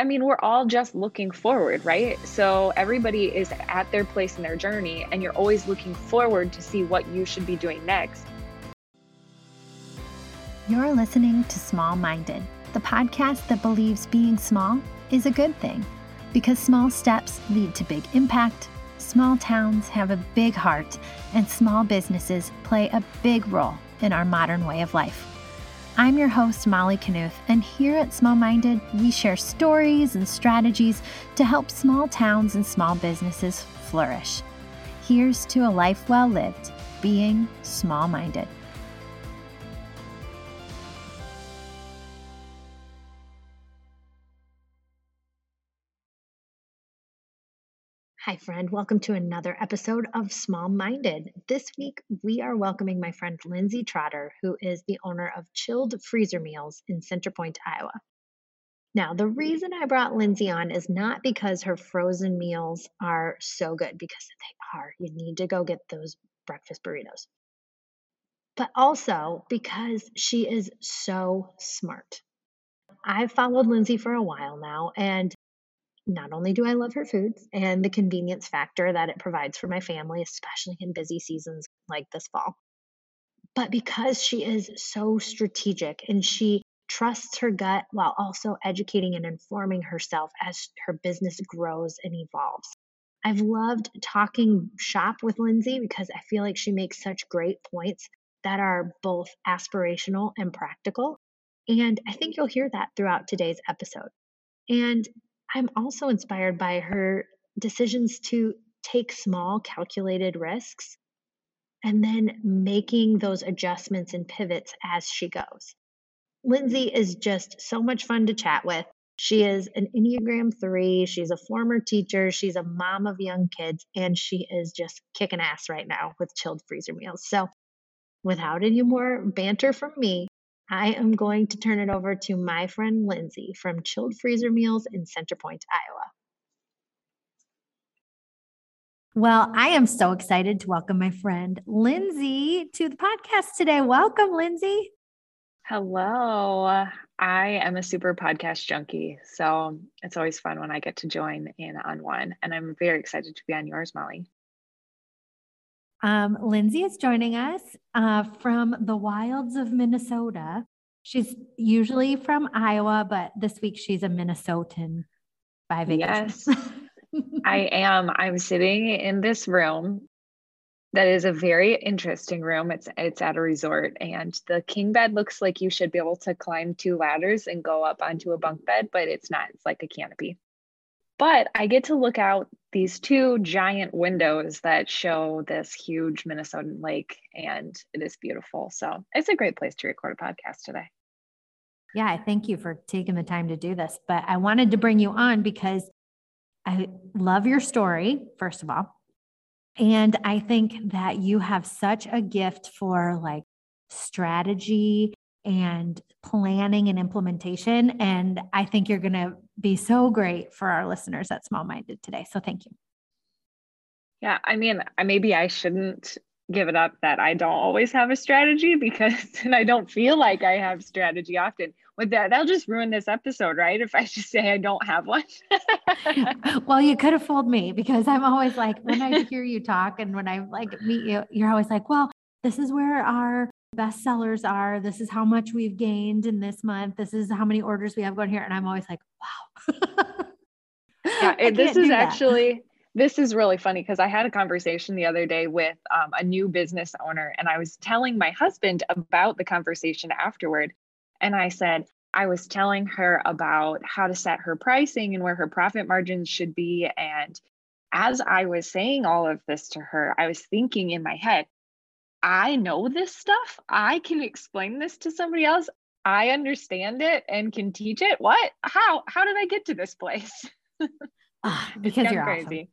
I mean, we're all just looking forward, right? So everybody is at their place in their journey, and you're always looking forward to see what you should be doing next. You're listening to Small Minded, the podcast that believes being small is a good thing because small steps lead to big impact, small towns have a big heart, and small businesses play a big role in our modern way of life. I'm your host, Molly Knuth, and here at Small Minded, we share stories and strategies to help small towns and small businesses flourish. Here's to a life well lived, being small minded. Hi, friend. Welcome to another episode of Small Minded. This week, we are welcoming my friend Lindsay Trotter, who is the owner of Chilled Freezer Meals in Center Point, Iowa. Now, the reason I brought Lindsay on is not because her frozen meals are so good, because they are. You need to go get those breakfast burritos. But also because she is so smart. I've followed Lindsay for a while now, and not only do I love her foods and the convenience factor that it provides for my family, especially in busy seasons like this fall, but because she is so strategic and she trusts her gut while also educating and informing herself as her business grows and evolves. I've loved talking shop with Lindsay because I feel like she makes such great points that are both aspirational and practical. And I think you'll hear that throughout today's episode. And I'm also inspired by her decisions to take small, calculated risks and then making those adjustments and pivots as she goes. Lindsay is just so much fun to chat with. She is an Enneagram 3. She's a former teacher. She's a mom of young kids, and she is just kicking ass right now with chilled freezer meals. So, without any more banter from me, I am going to turn it over to my friend Lindsay from Chilled Freezer Meals in Center Point, Iowa. Well, I am so excited to welcome my friend Lindsay to the podcast today. Welcome, Lindsay. Hello. I am a super podcast junkie. So it's always fun when I get to join in on one. And I'm very excited to be on yours, Molly. Um, Lindsay is joining us uh, from the wilds of Minnesota. She's usually from Iowa, but this week she's a Minnesotan by vacation. Yes, I am. I'm sitting in this room that is a very interesting room. It's it's at a resort, and the king bed looks like you should be able to climb two ladders and go up onto a bunk bed, but it's not. It's like a canopy. But I get to look out these two giant windows that show this huge Minnesotan lake, and it is beautiful. So it's a great place to record a podcast today. Yeah, I thank you for taking the time to do this. But I wanted to bring you on because I love your story, first of all. And I think that you have such a gift for like strategy and planning and implementation. And I think you're going to be so great for our listeners at Small Minded today. So thank you. Yeah, I mean, maybe I shouldn't give it up that I don't always have a strategy because and I don't feel like I have strategy often. With that, that'll just ruin this episode, right? If I just say I don't have one. well, you could have fooled me because I'm always like, when I hear you talk and when I like meet you, you're always like, well, this is where our best sellers are. This is how much we've gained in this month. This is how many orders we have going here. And I'm always like, wow. yeah, this is actually this is really funny because I had a conversation the other day with um, a new business owner, and I was telling my husband about the conversation afterward. And I said, I was telling her about how to set her pricing and where her profit margins should be. And as I was saying all of this to her, I was thinking in my head, I know this stuff. I can explain this to somebody else. I understand it and can teach it. What? How? How did I get to this place? Ah, because you're crazy.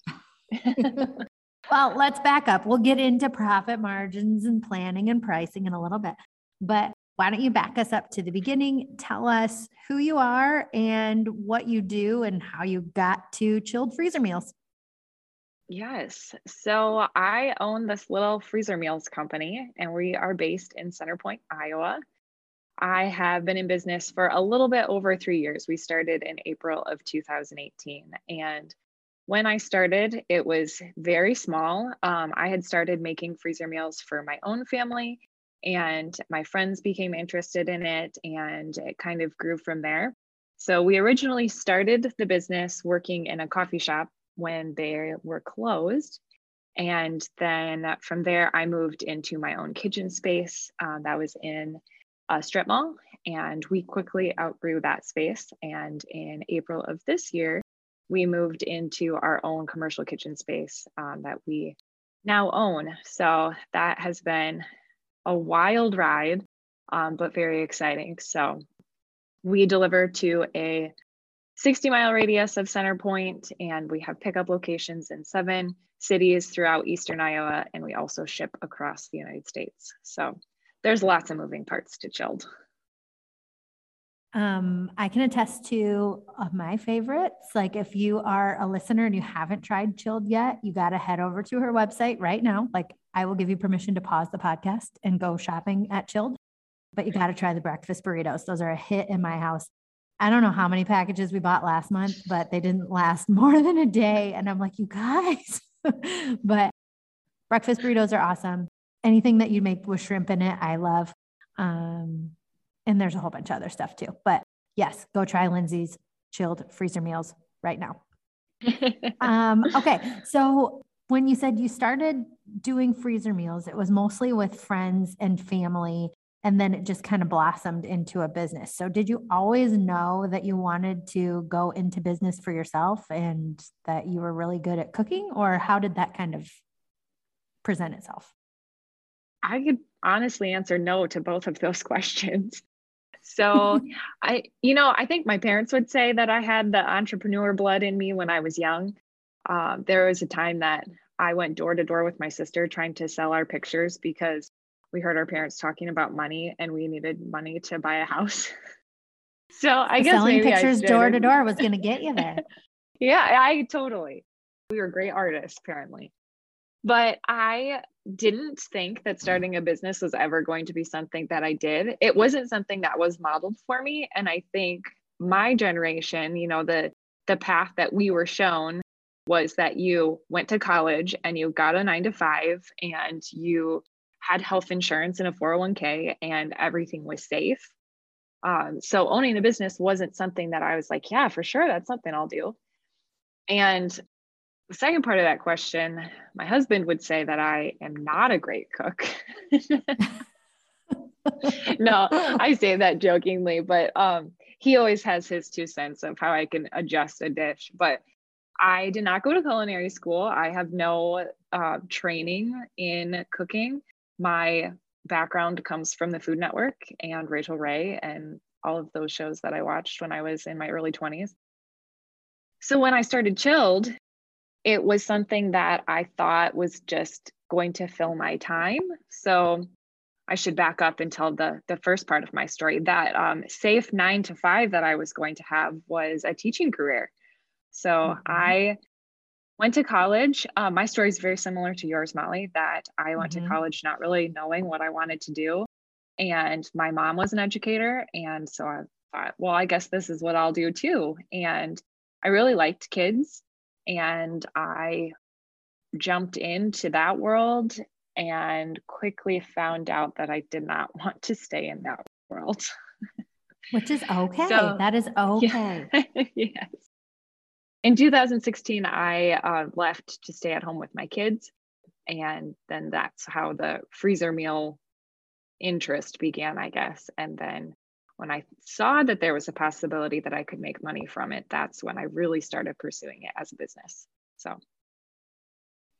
Awesome. well, let's back up. We'll get into profit margins and planning and pricing in a little bit. But why don't you back us up to the beginning? Tell us who you are and what you do and how you got to chilled freezer meals. Yes. So I own this little freezer meals company, and we are based in Center Point, Iowa. I have been in business for a little bit over three years. We started in April of 2018. And when I started, it was very small. Um, I had started making freezer meals for my own family, and my friends became interested in it, and it kind of grew from there. So we originally started the business working in a coffee shop when they were closed. And then from there, I moved into my own kitchen space uh, that was in a strip mall. And we quickly outgrew that space. And in April of this year, we moved into our own commercial kitchen space um, that we now own. So that has been a wild ride, um, but very exciting. So we deliver to a 60 mile radius of Center Point, and we have pickup locations in seven cities throughout Eastern Iowa, and we also ship across the United States. So there's lots of moving parts to Chilled. Um, I can attest to uh, my favorites. Like if you are a listener and you haven't tried Chilled yet, you got to head over to her website right now. Like I will give you permission to pause the podcast and go shopping at Chilled but you got to try the breakfast burritos. Those are a hit in my house. I don't know how many packages we bought last month, but they didn't last more than a day. And I'm like, you guys, but breakfast burritos are awesome. Anything that you make with shrimp in it, I love. Um, and there's a whole bunch of other stuff too. But yes, go try Lindsay's chilled freezer meals right now. um, okay. So when you said you started doing freezer meals, it was mostly with friends and family and then it just kind of blossomed into a business. So did you always know that you wanted to go into business for yourself and that you were really good at cooking or how did that kind of present itself? I could honestly answer no to both of those questions. So I you know, I think my parents would say that I had the entrepreneur blood in me when I was young. Um, there was a time that I went door to door with my sister trying to sell our pictures because we heard our parents talking about money and we needed money to buy a house. so I guess selling pictures door to door was going to get you there. yeah, I totally. We were great artists, apparently. But I didn't think that starting a business was ever going to be something that I did. It wasn't something that was modeled for me. And I think my generation, you know, the the path that we were shown was that you went to college and you got a nine to five and you had health insurance and a 401k and everything was safe. Um, so owning a business wasn't something that I was like, yeah, for sure, that's something I'll do. And the second part of that question, my husband would say that I am not a great cook. no, I say that jokingly, but um, he always has his two cents of how I can adjust a dish. But I did not go to culinary school. I have no uh, training in cooking my background comes from the Food Network and Rachael Ray and all of those shows that I watched when I was in my early 20s. So when I started Chilled, it was something that I thought was just going to fill my time. So I should back up and tell the, the first part of my story. That um, safe nine to five that I was going to have was a teaching career. So mm-hmm. I went to college. Um, my story is very similar to yours, Molly, that I went mm-hmm. to college not really knowing what I wanted to do. And my mom was an educator. And so I thought, well, I guess this is what I'll do too. And I really liked kids. And I jumped into that world and quickly found out that I did not want to stay in that world. Which is okay. So, that is okay. Yeah, yes in 2016, I uh, left to stay at home with my kids. And then that's how the freezer meal interest began, I guess. And then when I saw that there was a possibility that I could make money from it, that's when I really started pursuing it as a business. So.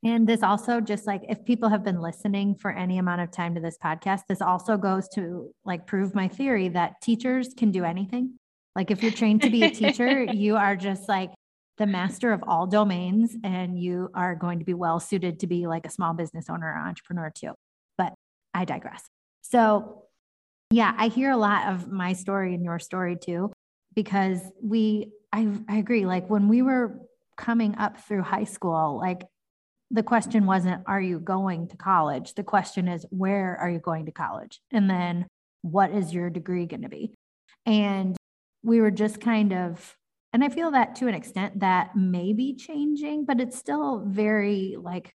And this also just like if people have been listening for any amount of time to this podcast, this also goes to like prove my theory that teachers can do anything. Like if you're trained to be a teacher, you are just like the master of all domains and you are going to be well suited to be like a small business owner or entrepreneur too. But I digress. So, yeah, I hear a lot of my story and your story too, because we, I, I agree. Like when we were coming up through high school, like the question wasn't, are you going to college? The question is, where are you going to college? And then what is your degree going to be? And we were just kind of, and I feel that to an extent that may be changing, but it's still very like,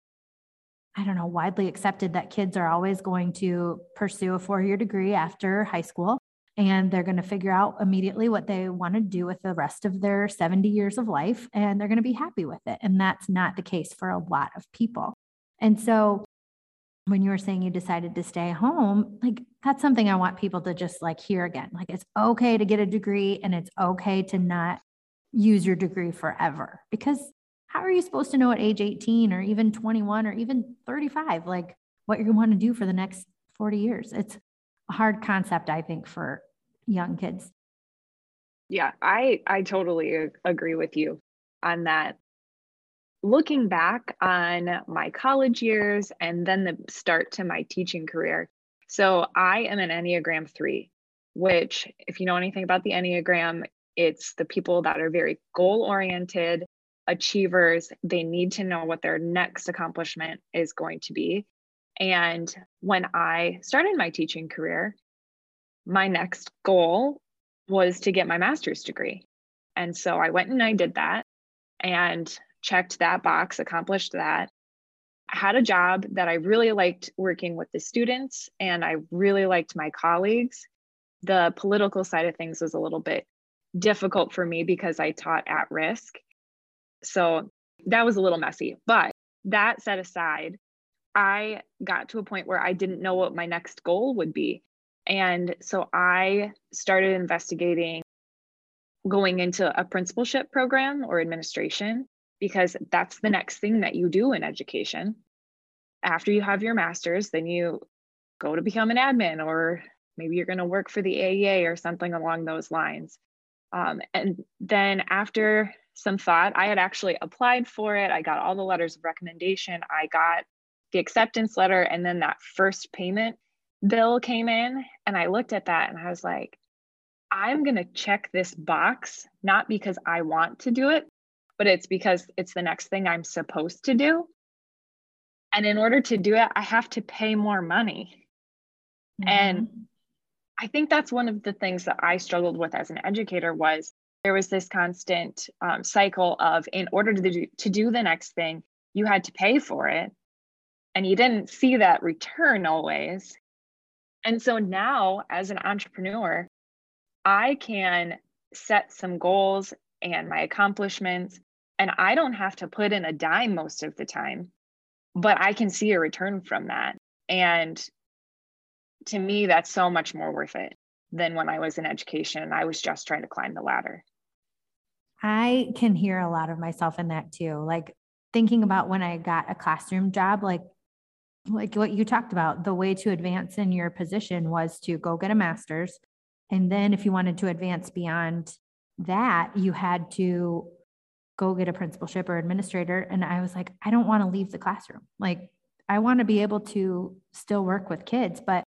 I don't know, widely accepted that kids are always going to pursue a four year degree after high school and they're going to figure out immediately what they want to do with the rest of their 70 years of life and they're going to be happy with it. And that's not the case for a lot of people. And so when you were saying you decided to stay home, like that's something I want people to just like hear again. Like it's okay to get a degree and it's okay to not use your degree forever because how are you supposed to know at age 18 or even 21 or even 35 like what you want to do for the next 40 years? It's a hard concept I think for young kids. Yeah, I I totally agree with you on that. Looking back on my college years and then the start to my teaching career. So, I am an Enneagram 3, which if you know anything about the Enneagram, it's the people that are very goal oriented, achievers. They need to know what their next accomplishment is going to be. And when I started my teaching career, my next goal was to get my master's degree. And so I went and I did that and checked that box, accomplished that. I had a job that I really liked working with the students and I really liked my colleagues. The political side of things was a little bit difficult for me because I taught at risk. So that was a little messy. But that set aside, I got to a point where I didn't know what my next goal would be. And so I started investigating going into a principalship program or administration because that's the next thing that you do in education. After you have your master's, then you go to become an admin, or maybe you're going to work for the AEA or something along those lines. Um, and then after some thought, I had actually applied for it. I got all the letters of recommendation. I got the acceptance letter, and then that first payment bill came in and I looked at that and I was like, I'm going to check this box, not because I want to do it, but it's because it's the next thing I'm supposed to do. And in order to do it, I have to pay more money. Mm-hmm. And I think that's one of the things that I struggled with as an educator was there was this constant um, cycle of in order to do, to do the next thing, you had to pay for it. And you didn't see that return always. And so now, as an entrepreneur, I can set some goals and my accomplishments, and I don't have to put in a dime most of the time, but I can see a return from that. And to me, that's so much more worth it than when I was in education and I was just trying to climb the ladder. I can hear a lot of myself in that too. Like thinking about when I got a classroom job, like like what you talked about, the way to advance in your position was to go get a master's. And then if you wanted to advance beyond that, you had to go get a principalship or administrator. And I was like, I don't want to leave the classroom. Like, I want to be able to still work with kids, but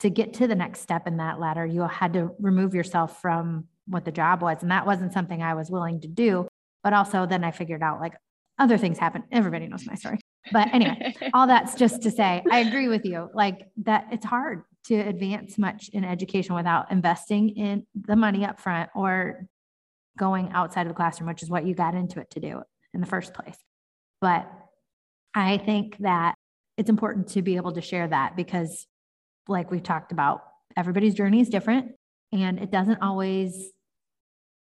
to get to the next step in that ladder, you had to remove yourself from what the job was. And that wasn't something I was willing to do. But also, then I figured out like other things happen. Everybody knows my story. But anyway, all that's just to say, I agree with you. Like that, it's hard to advance much in education without investing in the money up front or going outside of the classroom, which is what you got into it to do in the first place. But I think that it's important to be able to share that because, like we've talked about, everybody's journey is different and it doesn't always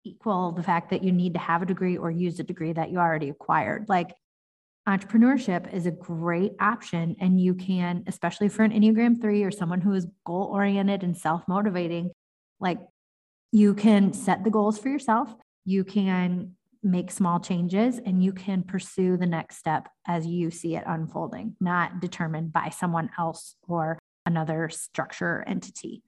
equal the fact that you need to have a degree or use a degree that you already acquired. Like entrepreneurship is a great option. And you can, especially for an Enneagram 3 or someone who is goal oriented and self motivating, like you can set the goals for yourself. You can make small changes and you can pursue the next step as you see it unfolding, not determined by someone else or another structure entity.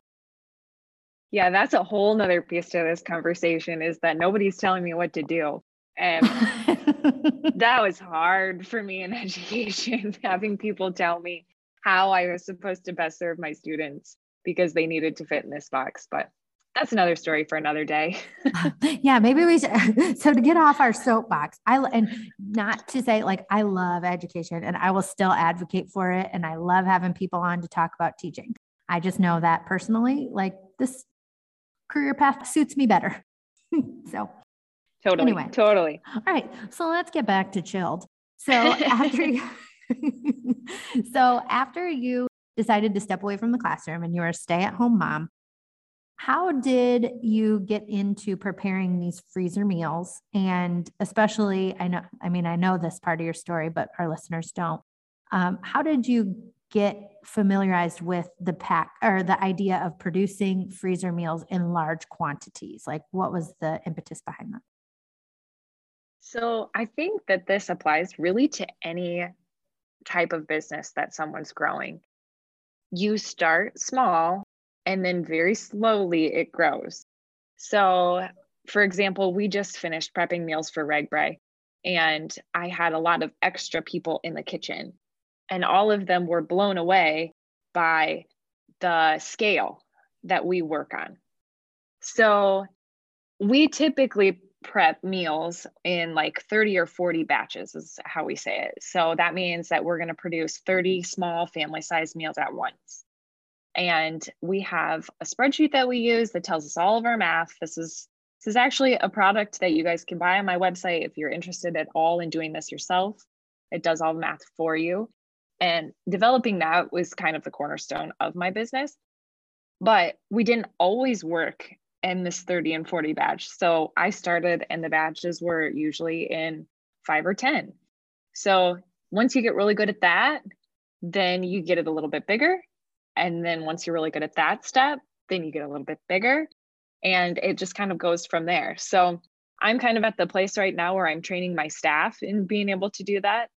Yeah, that's a whole nother piece to this conversation is that nobody's telling me what to do. And that was hard for me in education, having people tell me how I was supposed to best serve my students because they needed to fit in this box. But that's another story for another day. yeah, maybe we should. So to get off our soapbox, I and not to say like I love education and I will still advocate for it, and I love having people on to talk about teaching. I just know that personally, like this career path suits me better. so, totally. Anyway, totally. All right. So let's get back to chilled. So after you, so after you decided to step away from the classroom and you were a stay-at-home mom, how did you get into preparing these freezer meals? And especially, I know, I mean, I know this part of your story, but our listeners don't. Um, how did you get familiarized with the pack or the idea of producing freezer meals in large quantities? Like, what was the impetus behind that? So, I think that this applies really to any type of business that someone's growing. You start small and then very slowly it grows. So, for example, we just finished prepping meals for RAGBRAI, and I had a lot of extra people in the kitchen, and all of them were blown away by the scale that we work on. So, we typically prep meals in like 30 or 40 batches, is how we say it. So, that means that we're going to produce 30 small family sized meals at once. And we have a spreadsheet that we use that tells us all of our math. This is this is actually a product that you guys can buy on my website if you're interested at all in doing this yourself. It does all the math for you. And developing that was kind of the cornerstone of my business. But we didn't always work in this 30 and 40 batch. So I started and the batches were usually in five or 10. So once you get really good at that, then you get it a little bit bigger and then once you're really good at that step, then you get a little bit bigger and it just kind of goes from there. So I'm kind of at the place right now where I'm training my staff in being able to do that.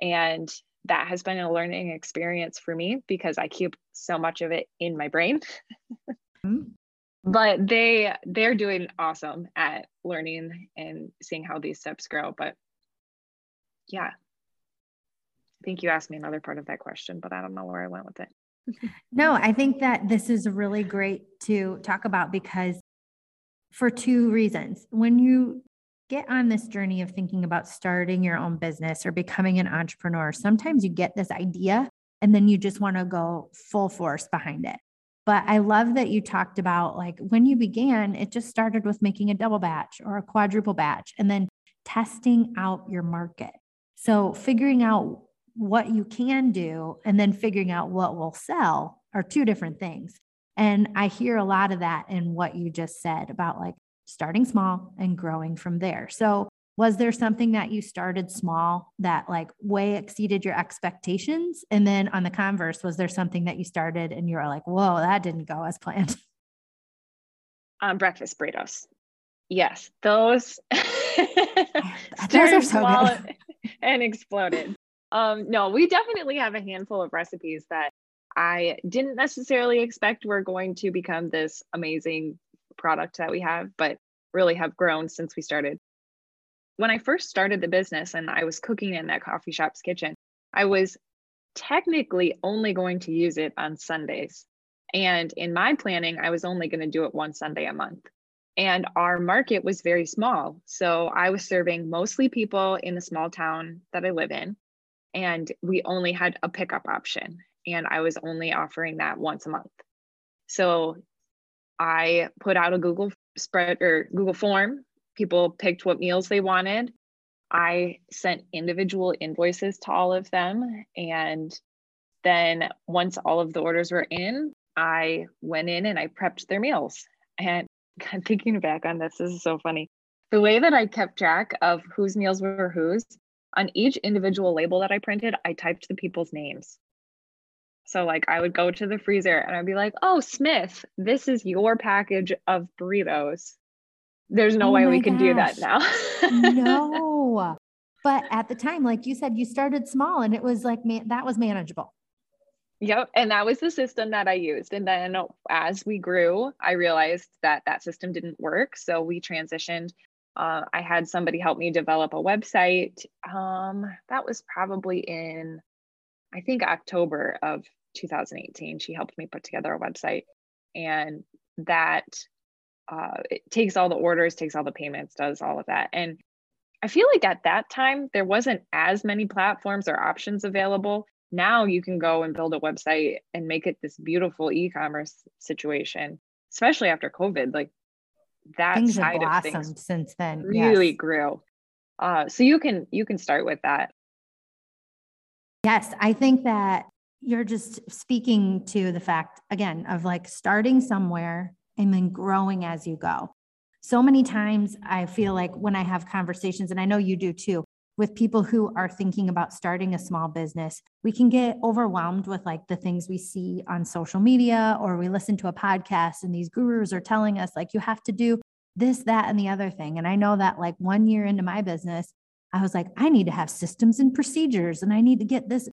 And that has been a learning experience for me because I keep so much of it in my brain. mm-hmm. But they they're doing awesome at learning and seeing how these steps grow. But yeah. I think you asked me another part of that question, but I don't know where I went with it no, I think that this is really great to talk about because for two reasons. When you get on this journey of thinking about starting your own business or becoming an entrepreneur, sometimes you get this idea and then you just want to go full force behind it. But I love that you talked about like when you began, it just started with making a double batch or a quadruple batch and then testing out your market. So figuring out what you can do and then figuring out what will sell are two different things. And I hear a lot of that in what you just said about like starting small and growing from there. So, was there something that you started small that like way exceeded your expectations? And then on the converse, was there something that you started and you were like, whoa, that didn't go as planned? Um, breakfast burritos. Yes, those, those are so small good. and exploded. Um, no, we definitely have a handful of recipes that I didn't necessarily expect were going to become this amazing product that we have, but really have grown since we started. When I first started the business and I was cooking in that coffee shop's kitchen, I was technically only going to use it on Sundays. And in my planning, I was only going to do it one Sunday a month. And our market was very small. So I was serving mostly people in the small town that I live in and we only had a pickup option and i was only offering that once a month. So i put out a google spread or google form. People picked what meals they wanted. I sent individual invoices to all of them and then once all of the orders were in i went in and i prepped their meals. And thinking back on this, this is so funny. The way that i kept track of whose meals were whose on each individual label that I printed, I typed the people's names. So, like, I would go to the freezer and I'd be like, oh, Smith, this is your package of burritos. There's no oh way we gosh. can do that now. no. But at the time, like you said, you started small and it was like, man, that was manageable. Yep. And that was the system that I used. And then as we grew, I realized that that system didn't work. So we transitioned uh, I had somebody help me develop a website. Um, that was probably in, I think, October of 2018. She helped me put together a website, and that uh, it takes all the orders, takes all the payments, does all of that. And I feel like at that time there wasn't as many platforms or options available now you can go and build a website and make it this beautiful e-commerce situation, especially after COVID. Like that things side of things since then really yes. grew. Uh, so you can you can start with that. Yes, I think that you're just speaking to the fact again of like starting somewhere and then growing as you go. So many times I feel like when I have conversations, and I know you do too, with people who are thinking about starting a small business, we can get overwhelmed with like the things we see on social media or we listen to a podcast and these gurus are telling us like you have to do this, that, and the other thing. And I know that like one year into my business, I was like, I need to have systems and procedures and I need to get this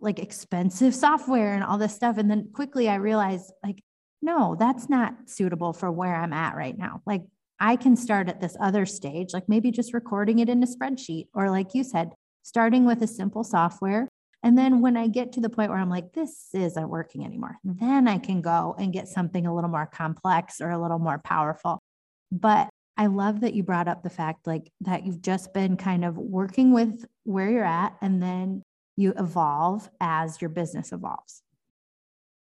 like expensive software and all this stuff. And then quickly I realized like, no, that's not suitable for where I'm at right now. Like I can start at this other stage, like maybe just recording it in a spreadsheet, or like you said, starting with a simple software. And then when I get to the point where I'm like, this isn't working anymore, then I can go and get something a little more complex or a little more powerful. But I love that you brought up the fact like that you've just been kind of working with where you're at and then you evolve as your business evolves.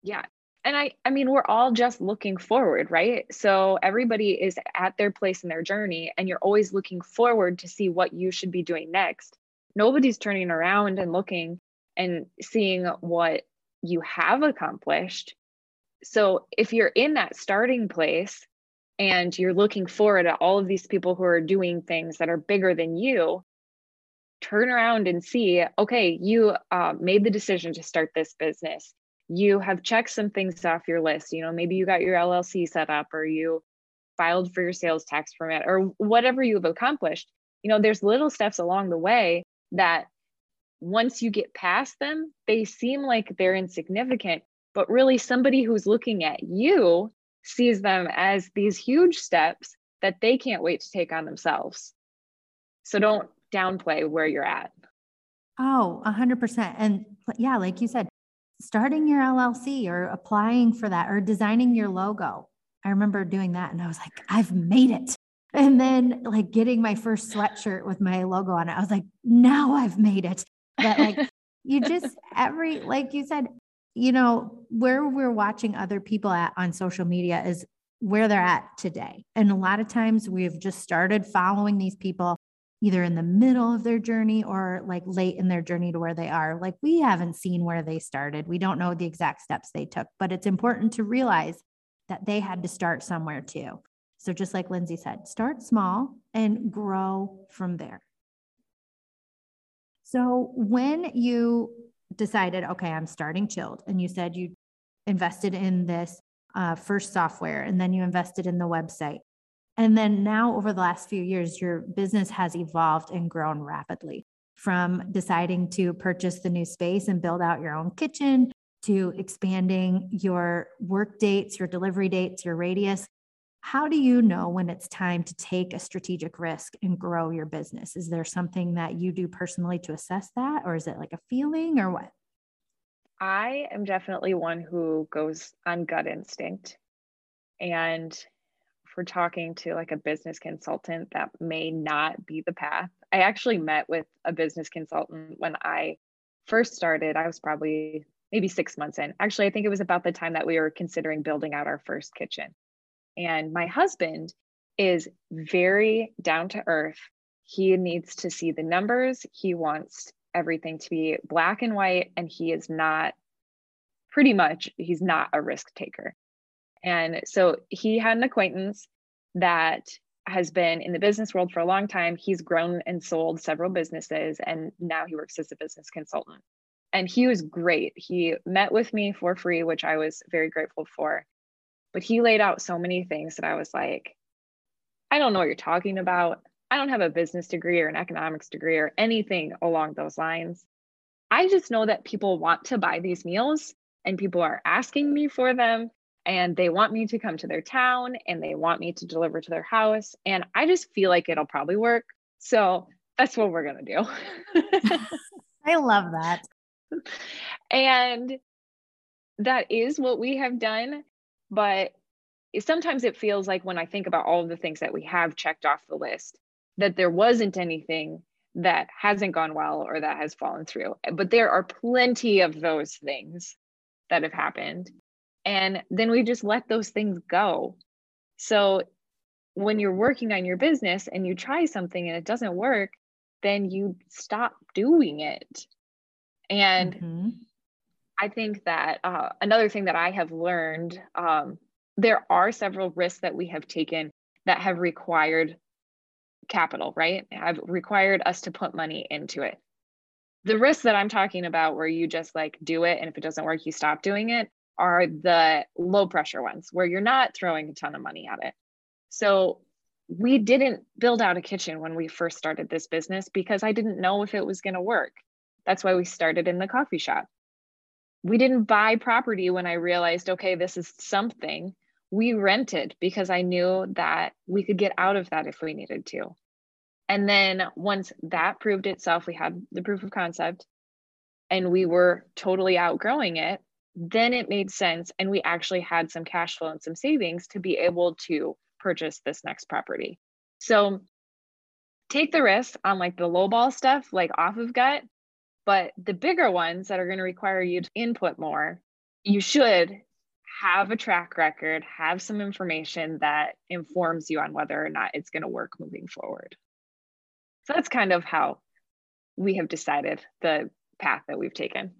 Yeah and i i mean we're all just looking forward right? So everybody is at their place in their journey and you're always looking forward to see what you should be doing next. Nobody's turning around and looking and seeing what you have accomplished. So if you're in that starting place and you're looking forward at all of these people who are doing things that are bigger than you turn around and see okay you uh, made the decision to start this business you have checked some things off your list. You know, maybe you got your LLC set up or you filed for your sales tax permit or whatever you've accomplished. You know, there's little steps along the way that once you get past them, they seem like they're insignificant, but really somebody who's looking at you sees them as these huge steps that they can't wait to take on themselves. So don't downplay where you're at. Oh, 100%. And yeah, like you said, starting your LLC or applying for that or designing your logo. I remember doing that and I was like, I've made it. And then like getting my first sweatshirt with my logo on it. I was like, now I've made it. But like you just every like you said, you know, where we're watching other people at on social media is where they're at today. And a lot of times we've just started following these people either in the middle of their journey or like late in their journey to where they are. Like we haven't seen where they started. We don't know the exact steps they took, but it's important to realize that they had to start somewhere too. So just like Lindsay said, start small and grow from there. So when you decided, okay, I'm starting chilled, and you said you invested in this uh, first software and then you invested in the website, and then now, over the last few years, your business has evolved and grown rapidly from deciding to purchase the new space and build out your own kitchen to expanding your work dates, your delivery dates, your radius. How do you know when it's time to take a strategic risk and grow your business? Is there something that you do personally to assess that, or is it like a feeling or what? I am definitely one who goes on gut instinct. And for talking to like a business consultant, that may not be the path. I actually met with a business consultant when I first started. I was probably maybe six months in. Actually, I think it was about the time that we were considering building out our first kitchen. And my husband is very down to earth. He needs to see the numbers, he wants everything to be black and white, and he is not pretty much, he's not a risk taker. And so he had an acquaintance that has been in the business world for a long time. He's grown and sold several businesses, and now he works as a business consultant. And he was great. He met with me for free, which I was very grateful for. But he laid out so many things that I was like, I don't know what you're talking about. I don't have a business degree or an economics degree or anything along those lines. I just know that people want to buy these meals and people are asking me for them and they want me to come to their town and they want me to deliver to their house. And I just feel like it'll probably work. So that's what we're going to do. I love that. And that is what we have done. But sometimes it feels like when I think about all of the things that we have checked off the list, that there wasn't anything that hasn't gone well or that has fallen through. But there are plenty of those things that have happened. And then we just let those things go. So when you're working on your business and you try something and it doesn't work, then you stop doing it. And mm-hmm. I think that uh, another thing that I have learned um, there are several risks that we have taken that have required capital, right? Have required us to put money into it. The risks that I'm talking about, where you just like do it and if it doesn't work, you stop doing it, are the low pressure ones where you're not throwing a ton of money at it. So we didn't build out a kitchen when we first started this business because I didn't know if it was going to work. That's why we started in the coffee shop. We didn't buy property when I realized, okay, this is something we rented because I knew that we could get out of that if we needed to. And then once that proved itself, we had the proof of concept and we were totally outgrowing it, then it made sense. And we actually had some cash flow and some savings to be able to purchase this next property. So take the risk on like the low ball stuff, like off of gut, but the bigger ones that are going to require you to input more, you should have a track record, have some information that informs you on whether or not it's going to work moving forward. So that's kind of how we have decided the path that we've taken.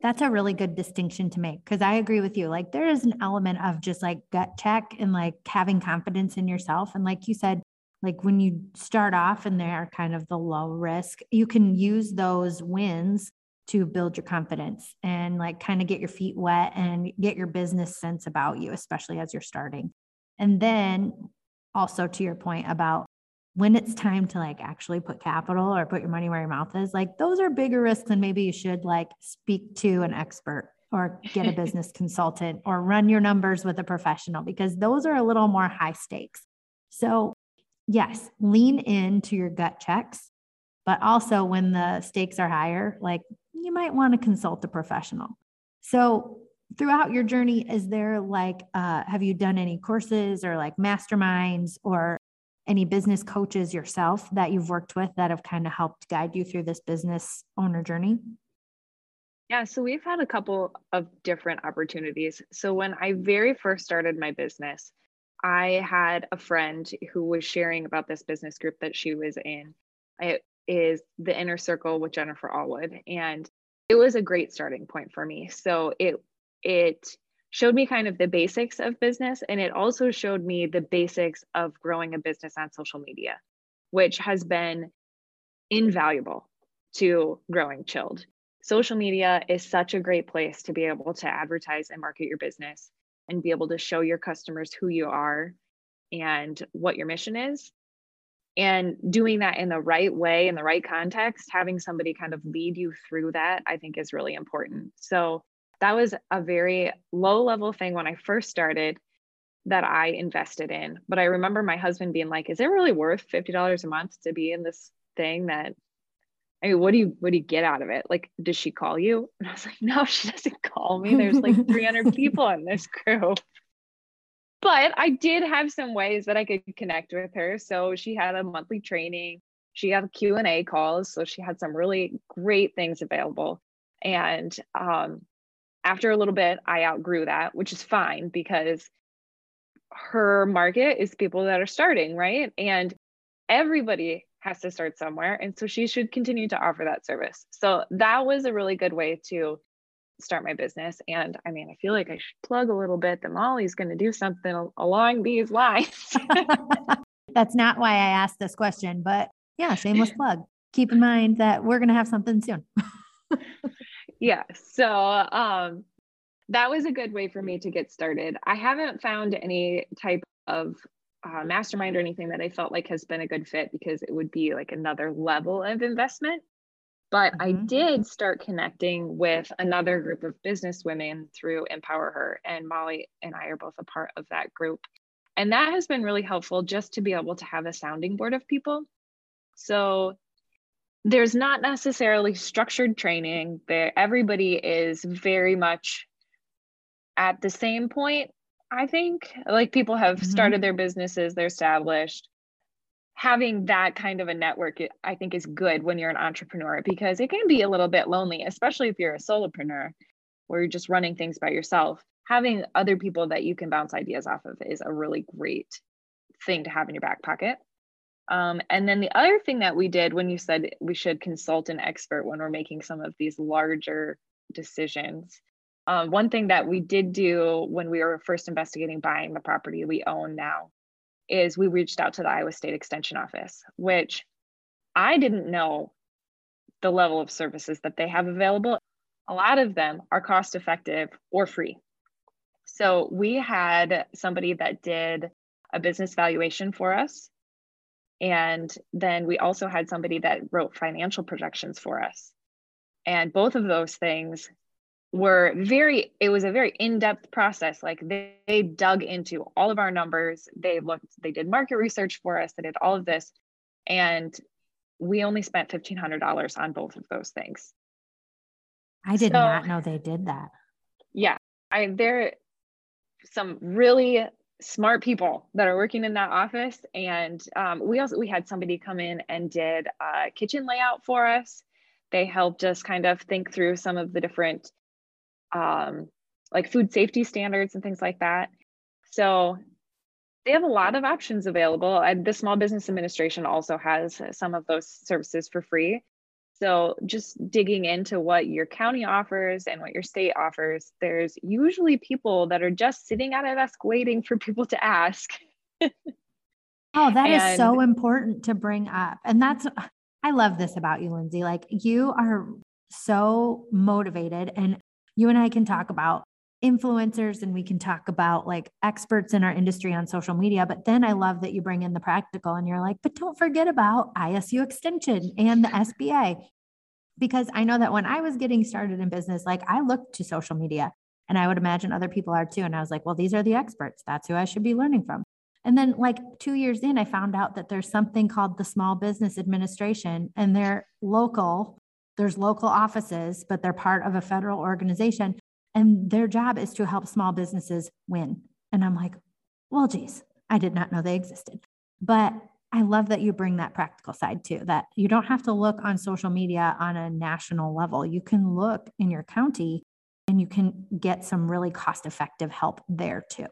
That's a really good distinction to make because I agree with you. Like, there is an element of just like gut check and like having confidence in yourself. And like you said, like when you start off and they're kind of the low risk, you can use those wins to build your confidence and like kind of get your feet wet and get your business sense about you, especially as you're starting. And then also to your point about when it's time to like actually put capital or put your money where your mouth is, like those are bigger risks and maybe you should like speak to an expert or get a business consultant or run your numbers with a professional because those are a little more high stakes. So, yes, lean into your gut checks, but also when the stakes are higher, like you might want to consult a professional. So, throughout your journey, is there like, uh, have you done any courses or like masterminds or any business coaches yourself that you've worked with that have kind of helped guide you through this business owner journey? Yeah, so we've had a couple of different opportunities. So, when I very first started my business, I had a friend who was sharing about this business group that she was in. It is the inner circle with Jennifer Allwood. And it was a great starting point for me. So it it showed me kind of the basics of business and it also showed me the basics of growing a business on social media, which has been invaluable to growing chilled. Social media is such a great place to be able to advertise and market your business and be able to show your customers who you are and what your mission is and doing that in the right way in the right context having somebody kind of lead you through that i think is really important so that was a very low level thing when i first started that i invested in but i remember my husband being like is it really worth $50 a month to be in this thing that I mean, what do you what do you get out of it? Like, does she call you? And I was like, no, she doesn't call me. There's like 300 people in this group but I did have some ways that I could connect with her. So she had a monthly training. She had Q and A calls, so she had some really great things available. And um, after a little bit, I outgrew that, which is fine because her market is people that are starting, right? And everybody has to start somewhere, and so she should continue to offer that service. So that was a really good way to start my business. And I mean, I feel like I should plug a little bit that Molly's going to do something along these lines. That's not why I asked this question, but yeah, shameless plug. Keep in mind that we're going to have something soon. Yeah. So, um, that was a good way for me to get started. I haven't found any type of uh, mastermind or anything that I felt like has been a good fit because it would be like another level of investment. But mm-hmm. I did start connecting with another group of business women through Empower Her, and Molly and I are both a part of that group. And that has been really helpful just to be able to have a sounding board of people. So there's not necessarily structured training. There everybody is very much at the same point i think. Like people have mm-hmm. started their businesses they're established. Having that kind of a network i think is good when you're an entrepreneur because it can be a little bit lonely especially if you're a solopreneur where you're just running things by yourself. Having other people that you can bounce ideas off of is a really great thing to have in your back pocket um, and then the other thing that we did when you said we should consult an expert when we're making some of these larger decisions um, one thing that we did do when we were first investigating buying the property we own now is we reached out to the Iowa State Extension Office, which I didn't know the level of services that they have available. A lot of them are cost effective or free. So we had somebody that did a business valuation for us. And then we also had somebody that wrote financial projections for us. And both of those things were very it was a very in-depth process. Like they, they, dug into all of our numbers. They looked they did market research for us. They did all of this. And we only spent $1500 on both of those things. I did so, not know they did that. Yeah i there some really smart people that are working in that office and um, we also we had somebody come in and did a kitchen layout for us they helped us kind of think through some of the different um, like food safety standards and things like that. So they have a lot of options available. And the Small Business Administration also has some of those services for free. So just digging into what your county offers and what your state offers, there's usually people that are just sitting at a desk waiting for people to ask. oh, that and, is so important to bring up. And that's I love this about you, Lindsay. Like you are so motivated and you and I can talk about influencers and we can talk about like experts in our industry on social media. But then I love that you bring in the practical and you're like, but don't forget about ISU Extension and the SBA. Because I know that when I was getting started in business, like I looked to social media and I would imagine other people are too. And I was like, well, these are the experts. That's who I should be learning from. And then, like two years in, I found out that there's something called the Small Business Administration and they're local there's local offices, but they're part of a federal organization. And their job is to help small businesses win. And I'm like, well, geez, I did not know they existed. But I love that you bring that practical side too, that you don't have to look on social media on a national level. You can look in your county and you can get some really cost effective help there too.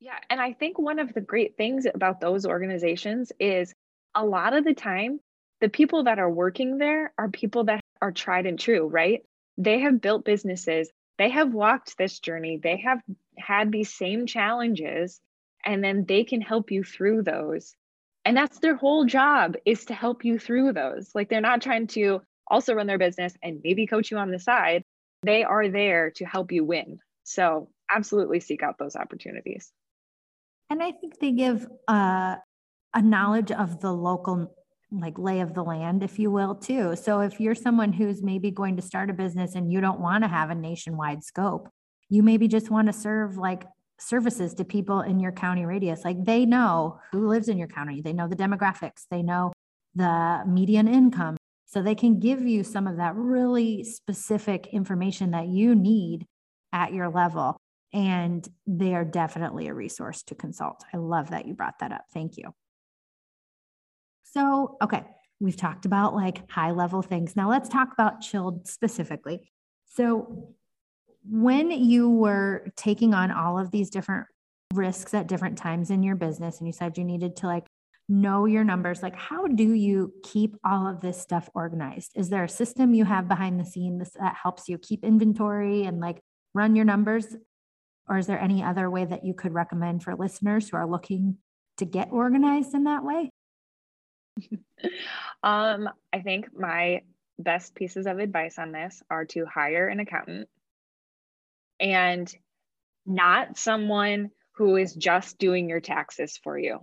Yeah. And I think one of the great things about those organizations is a lot of the time the people that are working there are people that are tried and true, right? They have built businesses, they have walked this journey, they have had these same challenges, and then they can help you through those. And that's their whole job is to help you through those. Like they're not trying to also run their business and maybe coach you on the side. They are there to help you win. So absolutely seek out those opportunities. And I think they give uh, a knowledge of the local like lay of the land, if you will, too. So if you're someone who's maybe going to start a business and you don't want to have a nationwide scope, you maybe just want to serve like services to people in your county radius. Like they know who lives in your county, they know the demographics, they know the median income. So they can give you some of that really specific information that you need at your level. And they are definitely a resource to consult. I love that you brought that up. Thank you. So, okay, we've talked about like high level things. Now let's talk about chilled specifically. So, when you were taking on all of these different risks at different times in your business, and you said you needed to like know your numbers, like how do you keep all of this stuff organized? Is there a system you have behind the scenes that helps you keep inventory and like run your numbers? Or is there any other way that you could recommend for listeners who are looking to get organized in that way? um, I think my best pieces of advice on this are to hire an accountant and not someone who is just doing your taxes for you.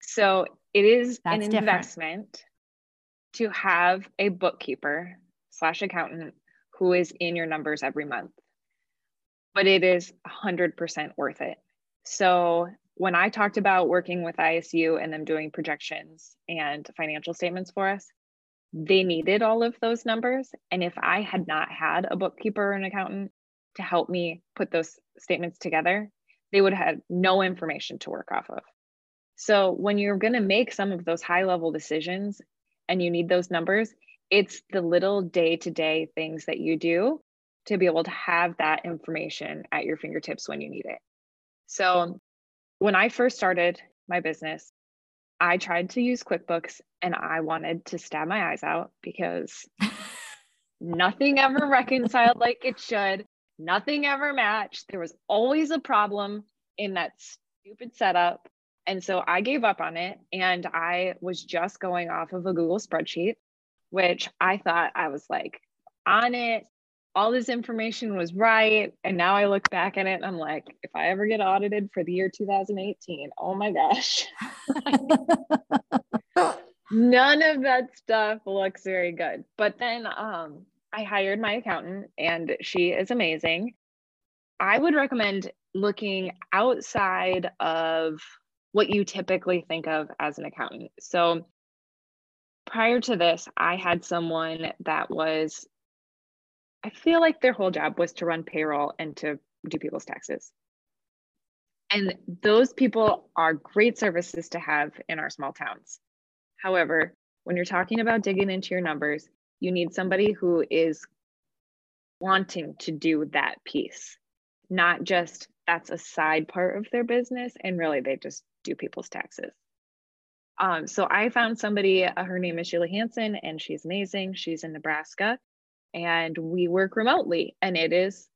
So it is That's an different. investment to have a bookkeeper slash accountant who is in your numbers every month. But it is 100% worth it. So when I talked about working with ISU and them doing projections and financial statements for us, they needed all of those numbers. And if I had not had a bookkeeper or an accountant to help me put those statements together, they would have no information to work off of. So when you're going to make some of those high level decisions and you need those numbers, it's the little day to day things that you do to be able to have that information at your fingertips when you need it. So when I first started my business, I tried to use QuickBooks and I wanted to stab my eyes out because nothing ever reconciled like it should. Nothing ever matched. There was always a problem in that stupid setup. And so I gave up on it and I was just going off of a Google spreadsheet, which I thought I was like on it. All this information was right. And now I look back at it and I'm like, if I ever get audited for the year 2018, oh my gosh. None of that stuff looks very good. But then um, I hired my accountant and she is amazing. I would recommend looking outside of what you typically think of as an accountant. So prior to this, I had someone that was, I feel like their whole job was to run payroll and to do people's taxes. And those people are great services to have in our small towns. However, when you're talking about digging into your numbers, you need somebody who is wanting to do that piece, not just that's a side part of their business and really they just do people's taxes. Um, so I found somebody, uh, her name is Sheila Hanson, and she's amazing. She's in Nebraska, and we work remotely, and it is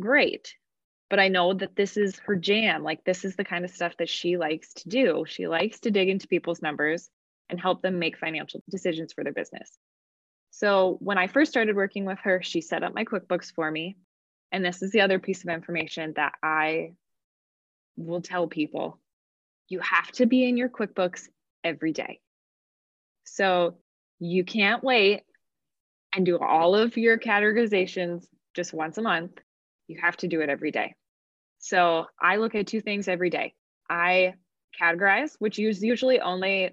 great. But I know that this is her jam. Like, this is the kind of stuff that she likes to do. She likes to dig into people's numbers and help them make financial decisions for their business. So, when I first started working with her, she set up my QuickBooks for me. And this is the other piece of information that I will tell people you have to be in your QuickBooks every day. So you can't wait and do all of your categorizations just once a month. You have to do it every day. So I look at two things every day. I categorize, which is usually only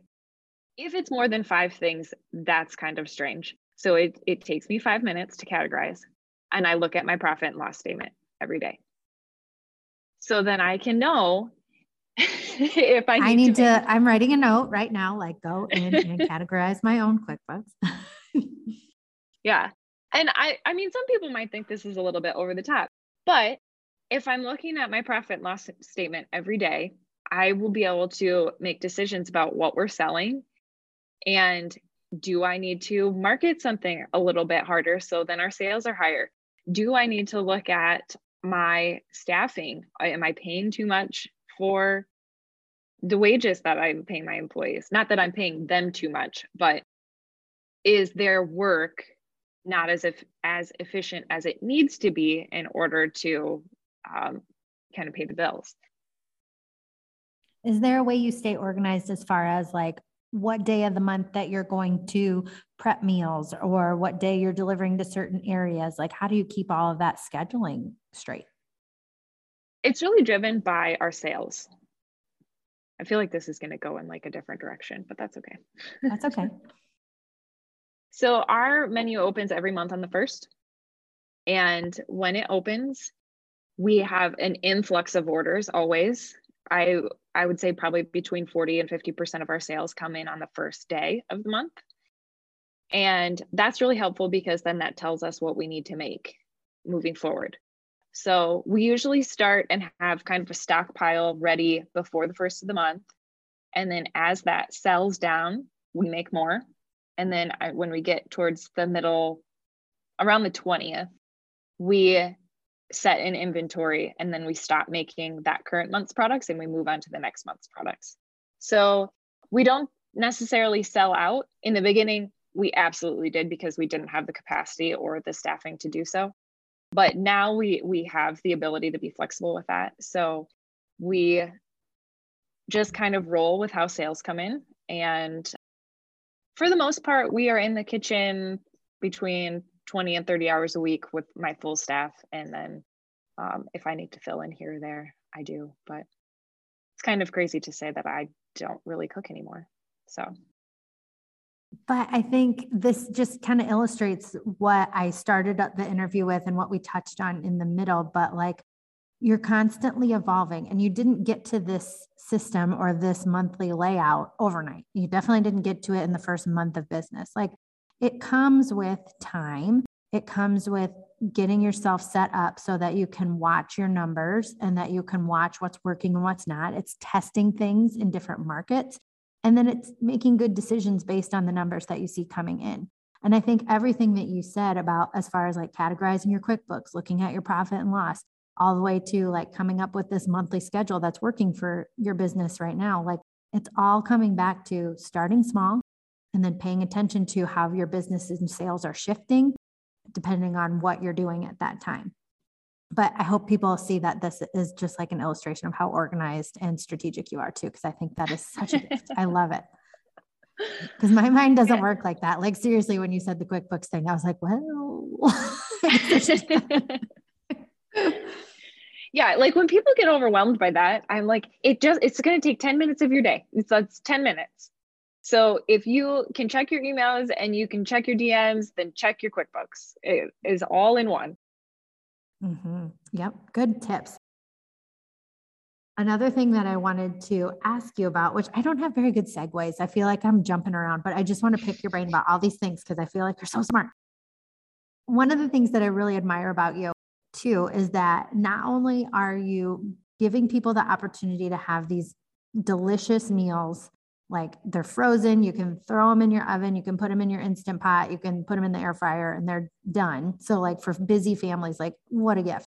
if it's more than five things, that's kind of strange. So it, it takes me five minutes to categorize and I look at my profit and loss statement every day. So then I can know if I need, I need to, to I'm writing a note right now, like go in and categorize my own QuickBooks. yeah. And I, I mean, some people might think this is a little bit over the top, but if I'm looking at my profit and loss statement every day, I will be able to make decisions about what we're selling and do I need to market something a little bit harder so then our sales are higher? do I need to look at my staffing? Am I paying too much for the wages that I'm paying my employees? Not that I'm paying them too much, but is their work not as if as efficient as it needs to be in order to um, kind of pay the bills? Is there a way you stay organized as far as like what day of the month that you're going to prep meals or what day you're delivering to certain areas? Like how do you keep all of that scheduling straight? It's really driven by our sales. I feel like this is going to go in like a different direction but that's okay. That's okay so our menu opens every month on the first and when it opens we have an influx of orders always I I would say probably between 40 and 50% of our sales come in on the first day of the month. And that's really helpful because then that tells us what we need to make moving forward. So we usually start and have kind of a stockpile ready before the first of the month. And then as that sells down, we make more. And then I, when we get towards the middle, around the 20th, we set an inventory and then we stop making that current month's products and we move on to the next month's products. So we don't necessarily sell out. In the beginning, we absolutely did because we didn't have the capacity or the staffing to do so. But now we we have the ability to be flexible with that. So we just kind of roll with how sales come in and for the most part we are in the kitchen between 20 and 30 hours a week with my full staff. And then um, if I need to fill in here or there, I do. But it's kind of crazy to say that I don't really cook anymore. So. But I think this just kind of illustrates what I started the interview with and what we touched on in the middle. But like you're constantly evolving and you didn't get to this system or this monthly layout overnight. You definitely didn't get to it in the first month of business. Like it comes with time, it comes with getting yourself set up so that you can watch your numbers and that you can watch what's working and what's not. It's testing things in different markets. And then it's making good decisions based on the numbers that you see coming in. And I think everything that you said about as far as like categorizing your QuickBooks, looking at your profit and loss, all the way to like coming up with this monthly schedule that's working for your business right now, like it's all coming back to starting small and then paying attention to how your business and sales are shifting depending on what you're doing at that time. But I hope people see that this is just like an illustration of how organized and strategic you are too, because I think that is such a gift. I love it. Because my mind doesn't work like that. Like seriously, when you said the QuickBooks thing, I was like, well. yeah, like when people get overwhelmed by that, I'm like, it just it's gonna take 10 minutes of your day. It's that's 10 minutes. So if you can check your emails and you can check your DMs, then check your QuickBooks. It is all in one. Mm-hmm. Yep, good tips. Another thing that I wanted to ask you about, which I don't have very good segues, I feel like I'm jumping around, but I just want to pick your brain about all these things because I feel like you're so smart. One of the things that I really admire about you, too, is that not only are you giving people the opportunity to have these delicious meals like they're frozen. You can throw them in your oven. You can put them in your instant pot. You can put them in the air fryer and they're done. So, like for busy families, like what a gift.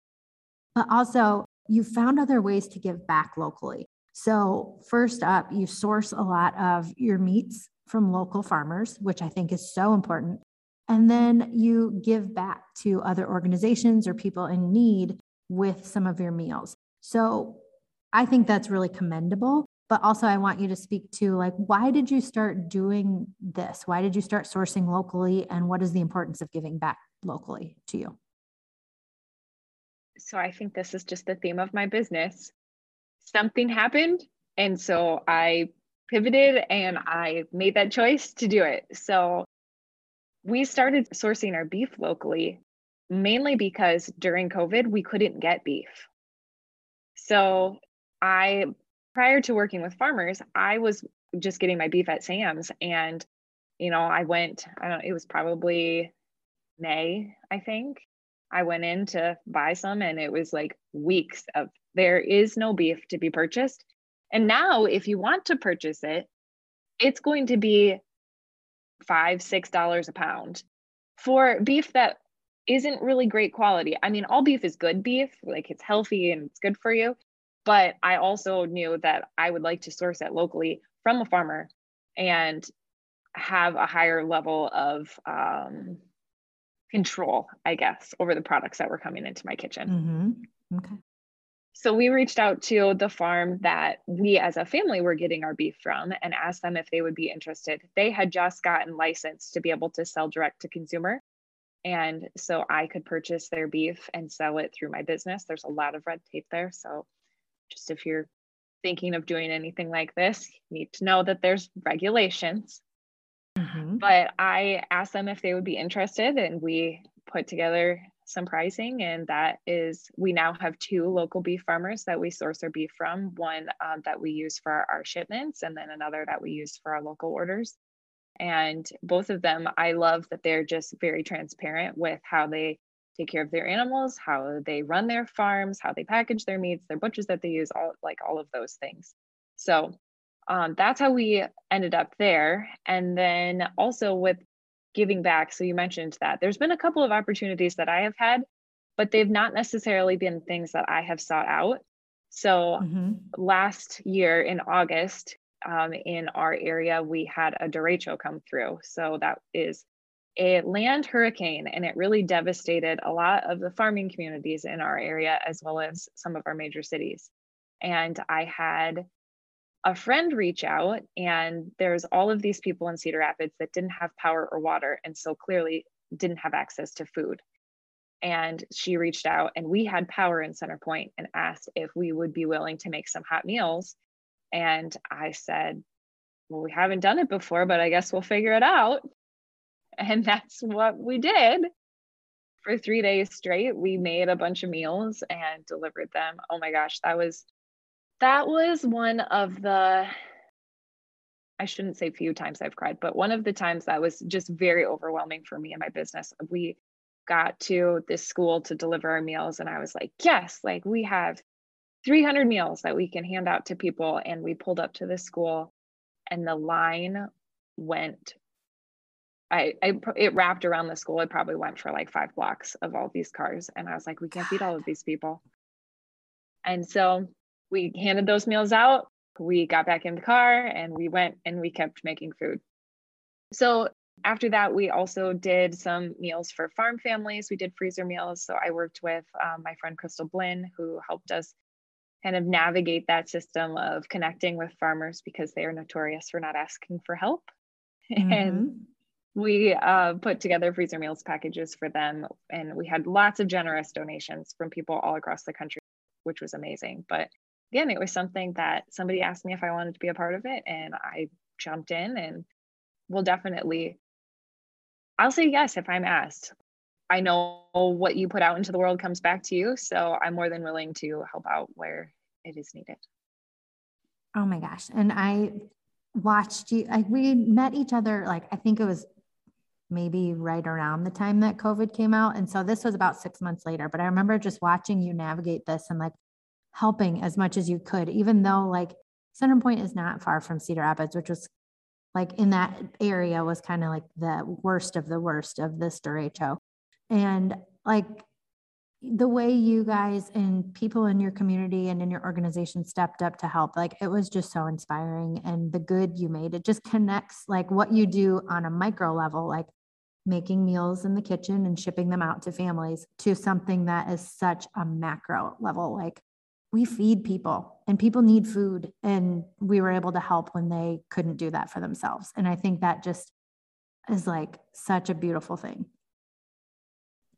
But also, you found other ways to give back locally. So, first up, you source a lot of your meats from local farmers, which I think is so important. And then you give back to other organizations or people in need with some of your meals. So, I think that's really commendable but also i want you to speak to like why did you start doing this? Why did you start sourcing locally and what is the importance of giving back locally to you? So i think this is just the theme of my business. Something happened and so i pivoted and i made that choice to do it. So we started sourcing our beef locally mainly because during covid we couldn't get beef so I prior to working with farmers, I was just getting my beef at Sam's. And, you know, I went, I don't know, it was probably May, I think. I went in to buy some and it was like weeks of there is no beef to be purchased. And now, if you want to purchase it, it's going to be five, six dollars a pound for beef that isn't really great quality. I mean, all beef is good beef, like it's healthy and it's good for you. But I also knew that I would like to source it locally from a farmer and have a higher level of um, control, I guess, over the products that were coming into my kitchen. Mm-hmm. Okay. So we reached out to the farm that we as a family were getting our beef from and asked them if they would be interested. They had just gotten licensed to be able to sell direct to consumer. And so I could purchase their beef and sell it through my business. There's a lot of red tape there. So just if you're thinking of doing anything like this, you need to know that there's regulations. Mm-hmm. But I asked them if they would be interested, and we put together some pricing. And that is, we now have two local beef farmers that we source our beef from one um, that we use for our shipments, and then another that we use for our local orders. And both of them, I love that they're just very transparent with how they take care of their animals, how they run their farms, how they package their meats, their butchers that they use, all like all of those things. So um, that's how we ended up there. And then also with giving back. So you mentioned that there's been a couple of opportunities that I have had, but they've not necessarily been things that I have sought out. So mm-hmm. last year in August, um, in our area, we had a derecho come through. So that is a land hurricane and it really devastated a lot of the farming communities in our area as well as some of our major cities. And I had a friend reach out and there's all of these people in Cedar Rapids that didn't have power or water and so clearly didn't have access to food. And she reached out and we had power in Center Point and asked if we would be willing to make some hot meals. And I said, well, we haven't done it before, but I guess we'll figure it out. And that's what we did. for three days straight. We made a bunch of meals and delivered them. Oh my gosh, that was that was one of the I shouldn't say few times I've cried, but one of the times that was just very overwhelming for me and my business. We got to this school to deliver our meals, and I was like, yes, like we have 300 meals that we can hand out to people. And we pulled up to the school, and the line went. I, I it wrapped around the school. It probably went for like five blocks of all these cars, and I was like, we can't feed all of these people. And so we handed those meals out we got back in the car and we went and we kept making food. So after that, we also did some meals for farm families. We did freezer meals. So I worked with um, my friend Crystal Blinn, who helped us kind of navigate that system of connecting with farmers because they are notorious for not asking for help. Mm-hmm. And we uh, put together freezer meals packages for them. And we had lots of generous donations from people all across the country, which was amazing. But again, it was something that somebody asked me if I wanted to be a part of it, and I jumped in and will definitely, I'll say yes if I'm asked. I know what you put out into the world comes back to you. So I'm more than willing to help out where it is needed. Oh my gosh. And I watched you, like, we met each other, like, I think it was maybe right around the time that COVID came out. And so this was about six months later. But I remember just watching you navigate this and like helping as much as you could, even though like Center Point is not far from Cedar Rapids, which was like in that area was kind of like the worst of the worst of this derecho. And like the way you guys and people in your community and in your organization stepped up to help, like it was just so inspiring. And the good you made, it just connects like what you do on a micro level, like making meals in the kitchen and shipping them out to families to something that is such a macro level, like we feed people and people need food and we were able to help when they couldn't do that for themselves. And i think that just is like such a beautiful thing.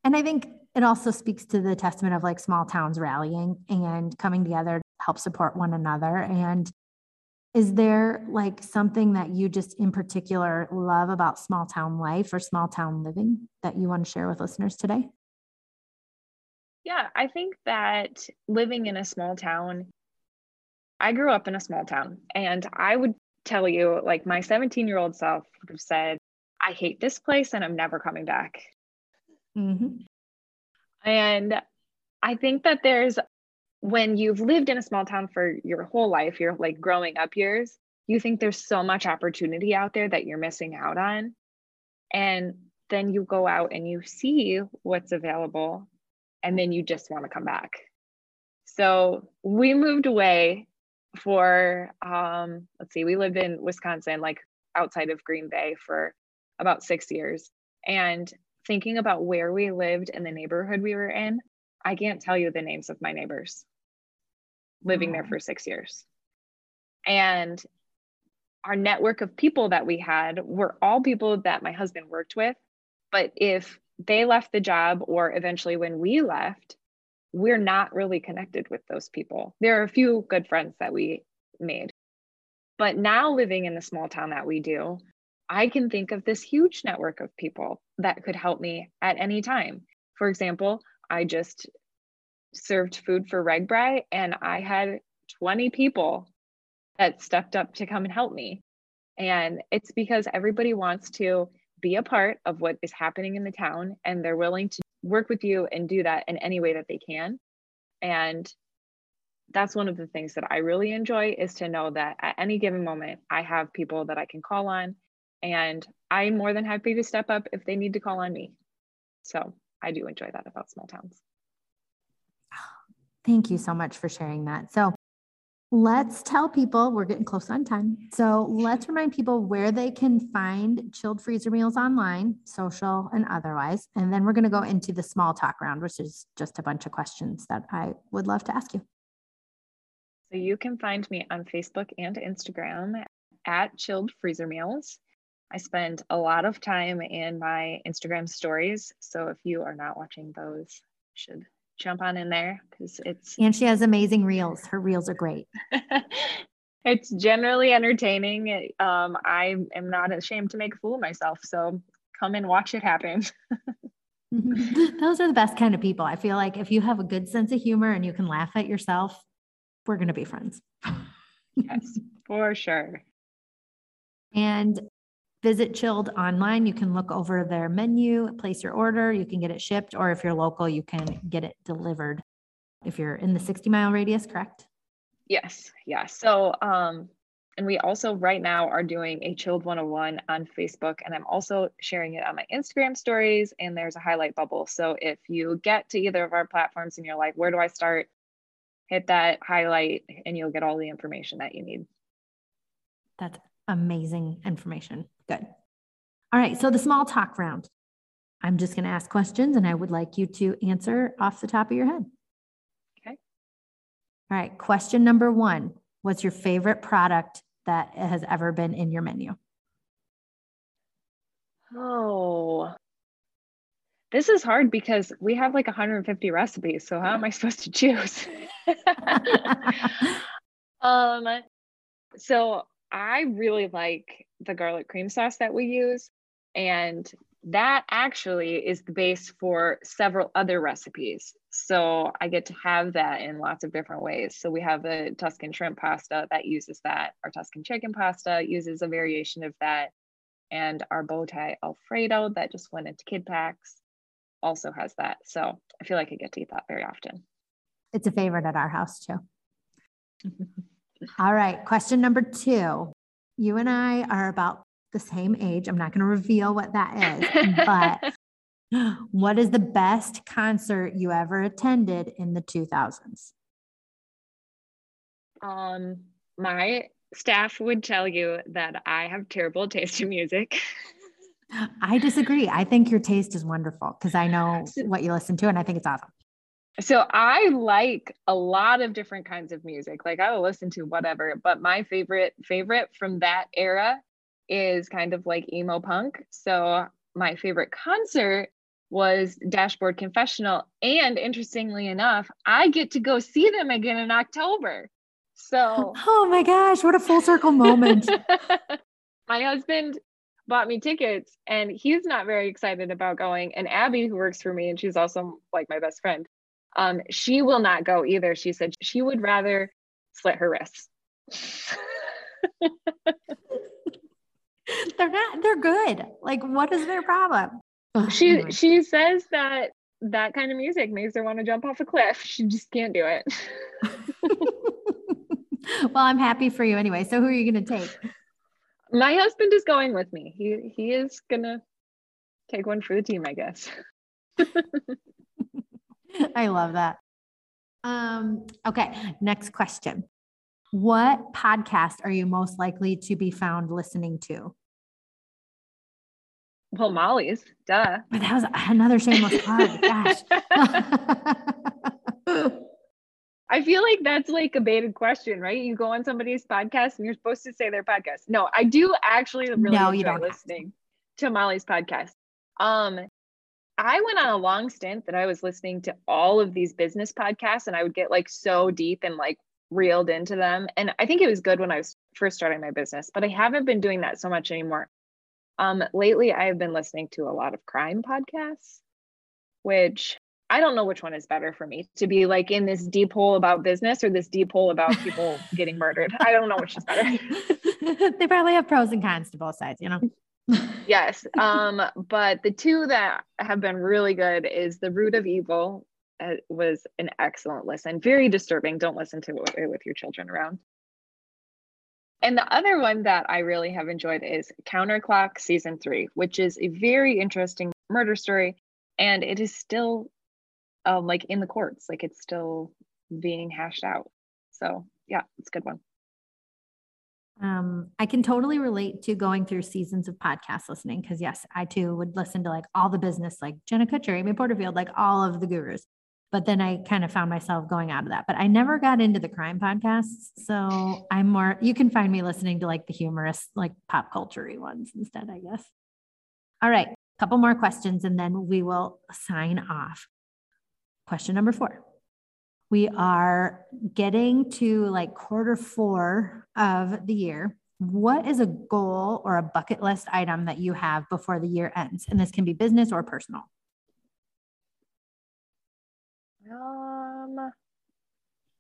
And i think it also speaks to the testament of like small towns rallying and coming together to help support one another. And is there like something that you just in particular love about small town life or small town living that you want to share with listeners today yeah, I think that living in a small town, I grew up in a small town, and I would tell you, like, my 17 year old self would have said, I hate this place and I'm never coming back. Mm-hmm. And I think that there's, when you've lived in a small town for your whole life, your like growing up years, you think there's so much opportunity out there that you're missing out on. And then you go out and you see what's available and then you just want to come back. So we moved away for um let's see we lived in Wisconsin like outside of Green Bay for about 6 years. And thinking about where we lived and the neighborhood we were in I can't tell you the names of my neighbors living there for 6 years. And our network of people that we had were all people that my husband worked with but if they left the job or eventually when we left we're not really connected with those people. There are a few good friends that we made. But now living in the small town that we do i can think of this huge network of people that could help me at any time. For example i just served food for RAGBRAI and i had 20 people that stepped up to come and help me. And it's because everybody wants to be a part of what is happening in the town and they're willing to work with you and do that in any way that they can. And that's one of the things that i really enjoy is to know that at any given moment i have people that i can call on and i'm more than happy to step up if they need to call on me. So i do enjoy that about small towns. Thank you so much for sharing that. So Let's tell people we're getting close on time. So let's remind people where they can find chilled freezer meals online, social and otherwise. And then we're going to go into the small talk round, which is just a bunch of questions that I would love to ask you. So you can find me on Facebook and Instagram at chilled freezer meals. I spend a lot of time in my Instagram stories. So if you are not watching those, should jump on in there because it's and she has amazing reels. Her reels are great. it's generally entertaining. Um, I am not ashamed to make a fool of myself. So come and watch it happen. Those are the best kind of people. I feel like if you have a good sense of humor and you can laugh at yourself, we're going to be friends. yes, for sure. And visit Chilled online. You can look over their menu, place your order, you can get it shipped, or if you're local, you can get it delivered if you're in the 60 mile radius, correct? Yes, yes. So, um, and we also right now are doing a Chilled 101 on Facebook, and I'm also sharing it on my Instagram stories. And there's a highlight bubble. So if you get to either of our platforms and you're like, where do I start? Hit that highlight, and you'll get all the information that you need. That's amazing information. Good. All right. So the small talk round. I'm just going to ask questions, and I would like you to answer off the top of your head. Okay. All right. Question number one What's your favorite product that has ever been in your menu? Oh, this is hard because we have like 150 recipes. So how am I supposed to choose? um, so I really like the garlic cream sauce that we use. And that actually is the base for several other recipes. So I get to have that in lots of different ways. So we have the Tuscan shrimp pasta that uses that. Our Tuscan chicken pasta uses a variation of that. And our bow tie Alfredo that just went into kid packs also has that. So I feel like I get to eat that very often. It's a favorite at our house too. All right. Question number two. You and I are about the same age. I'm not going to reveal what that is, but what is the best concert you ever attended in the 2000s? Um, my staff would tell you that I have terrible taste in music. I disagree. I think your taste is wonderful because I know what you listen to and I think it's awesome. So I like a lot of different kinds of music. Like I will listen to whatever, but my favorite favorite from that era is kind of like emo punk. So my favorite concert was Dashboard Confessional. And interestingly enough, I get to go see them again in October. So, oh my gosh, what a full circle moment. my husband bought me tickets and he's not very excited about going. And Abby, who works for me, and she's also like my best friend, um, she will not go either. She said she would rather slit her wrists. they're not, they're good. Like, what is their problem? she she says that that kind of music makes her want to jump off a cliff. She just can't do it. well, I'm happy for you anyway. So who are you going to take? My husband is going with me. He he is going to take one for the team, I guess. I love that. Um okay, next question. What podcast are you most likely to be found listening to? Well, Molly's, duh. But that was another shameless plug. Gosh. I feel like that's like a baited question, right? You go on somebody's podcast and you're supposed to say their podcast. No, I do actually really no, enjoy listening to. to Molly's podcast. Um, I went on a long stint that I was listening to all of these business podcasts and I would get like so deep and like reeled into them. And I think it was good when I was first starting my business, but I haven't been doing that so much anymore. Um, lately, I have been listening to a lot of crime podcasts, which I don't know which one is better for me to be like in this deep hole about business or this deep hole about people getting murdered. I don't know which is better. they probably have pros and cons to both sides, you know? Yes. Um, but the two that have been really good is The Root of Evil uh, was an excellent listen. Very disturbing. Don't listen to it with your children around. And the other one that I really have enjoyed is Counterclock season three, which is a very interesting murder story. And it is still um, like in the courts, like it's still being hashed out. So yeah, it's a good one. Um, I can totally relate to going through seasons of podcast listening because yes, I too would listen to like all the business, like Jenna Kutcher, Amy Porterfield, like all of the gurus but then I kind of found myself going out of that. But I never got into the crime podcasts. So I'm more, you can find me listening to like the humorous, like pop culture ones instead, I guess. All right, couple more questions and then we will sign off. Question number four. We are getting to like quarter four of the year. What is a goal or a bucket list item that you have before the year ends? And this can be business or personal. Um,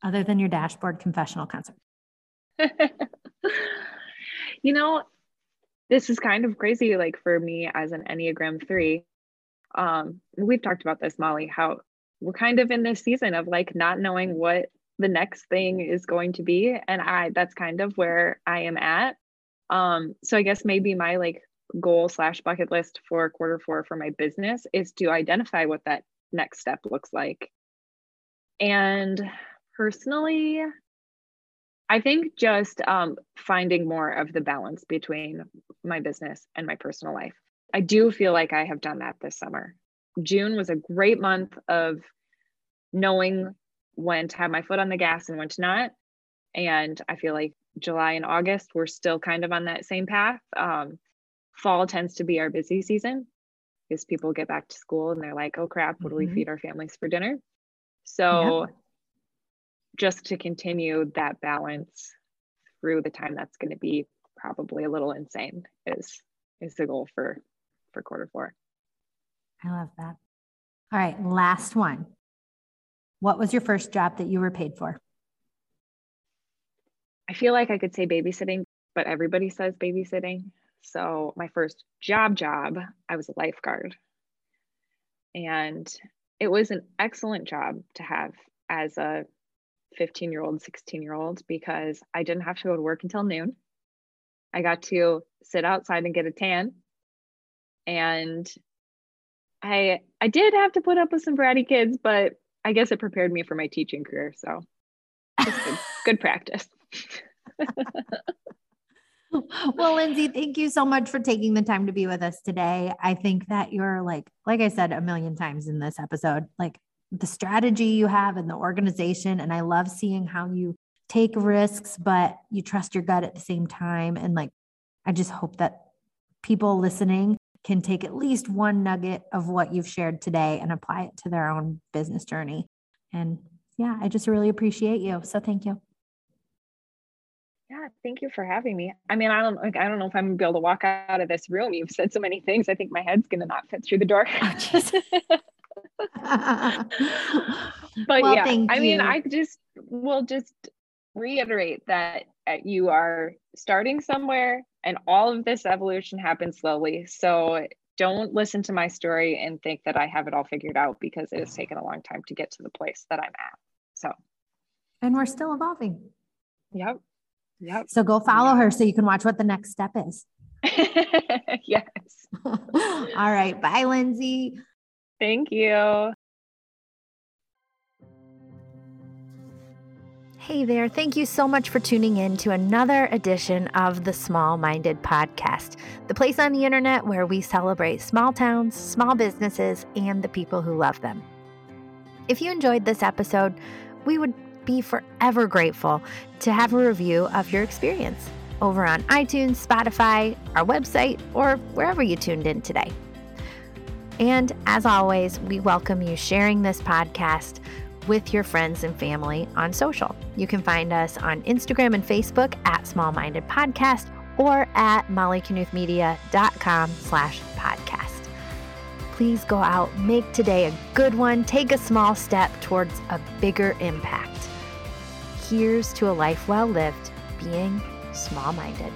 other than your dashboard confessional concert. you know, this is kind of crazy. Like for me as an Enneagram three, um, we've talked about this, Molly, how we're kind of in this season of like not knowing what the next thing is going to be. And I, that's kind of where I am at. Um, so I guess maybe my like goal slash bucket list for quarter four for my business is to identify what that next step looks like. And personally, I think just um, finding more of the balance between my business and my personal life. I do feel like I have done that this summer. June was a great month of knowing when to have my foot on the gas and when to not. And I feel like July and August, we're still kind of on that same path. Um, fall tends to be our busy season because people get back to school and they're like, oh crap, what do we mm-hmm. feed our families for dinner? So, yep. just to continue that balance through the time that's going to be probably a little insane is is the goal for for quarter four. I love that. All right, last one. What was your first job that you were paid for? I feel like I could say babysitting, but everybody says babysitting. So, my first job job, I was a lifeguard. And it was an excellent job to have as a 15 year old, 16 year old because I didn't have to go to work until noon. I got to sit outside and get a tan. And I I did have to put up with some bratty kids, but I guess it prepared me for my teaching career. So good, good practice. well, Lindsay, thank you so much for taking the time to be with us today. I think that you're like, like I said a million times in this episode, like the strategy you have and the organization. And I love seeing how you take risks, but you trust your gut at the same time. And like, I just hope that people listening can take at least one nugget of what you've shared today and apply it to their own business journey. And yeah, I just really appreciate you. So thank you. Yeah, thank you for having me. I mean, I don't like I don't know if I'm gonna be able to walk out of this room. You've said so many things. I think my head's gonna not fit through the door. Oh, but well, yeah, I mean, I just will just reiterate that Uh, you are starting somewhere and all of this evolution happens slowly. So don't listen to my story and think that I have it all figured out because it has taken a long time to get to the place that I'm at. So, and we're still evolving. Yep. Yep. So go follow her so you can watch what the next step is. yes. All right. Bye, Lindsay. Thank you. Hey there. Thank you so much for tuning in to another edition of the Small Minded Podcast, the place on the internet where we celebrate small towns, small businesses, and the people who love them. If you enjoyed this episode, we would be forever grateful to have a review of your experience over on iTunes, Spotify, our website, or wherever you tuned in today. And as always, we welcome you sharing this podcast with your friends and family on social. You can find us on Instagram and Facebook at Small Minded Podcast or at mollyknuthmedia.com slash podcast. Please go out, make today a good one, take a small step towards a bigger impact. Here's to a life well lived, being small minded.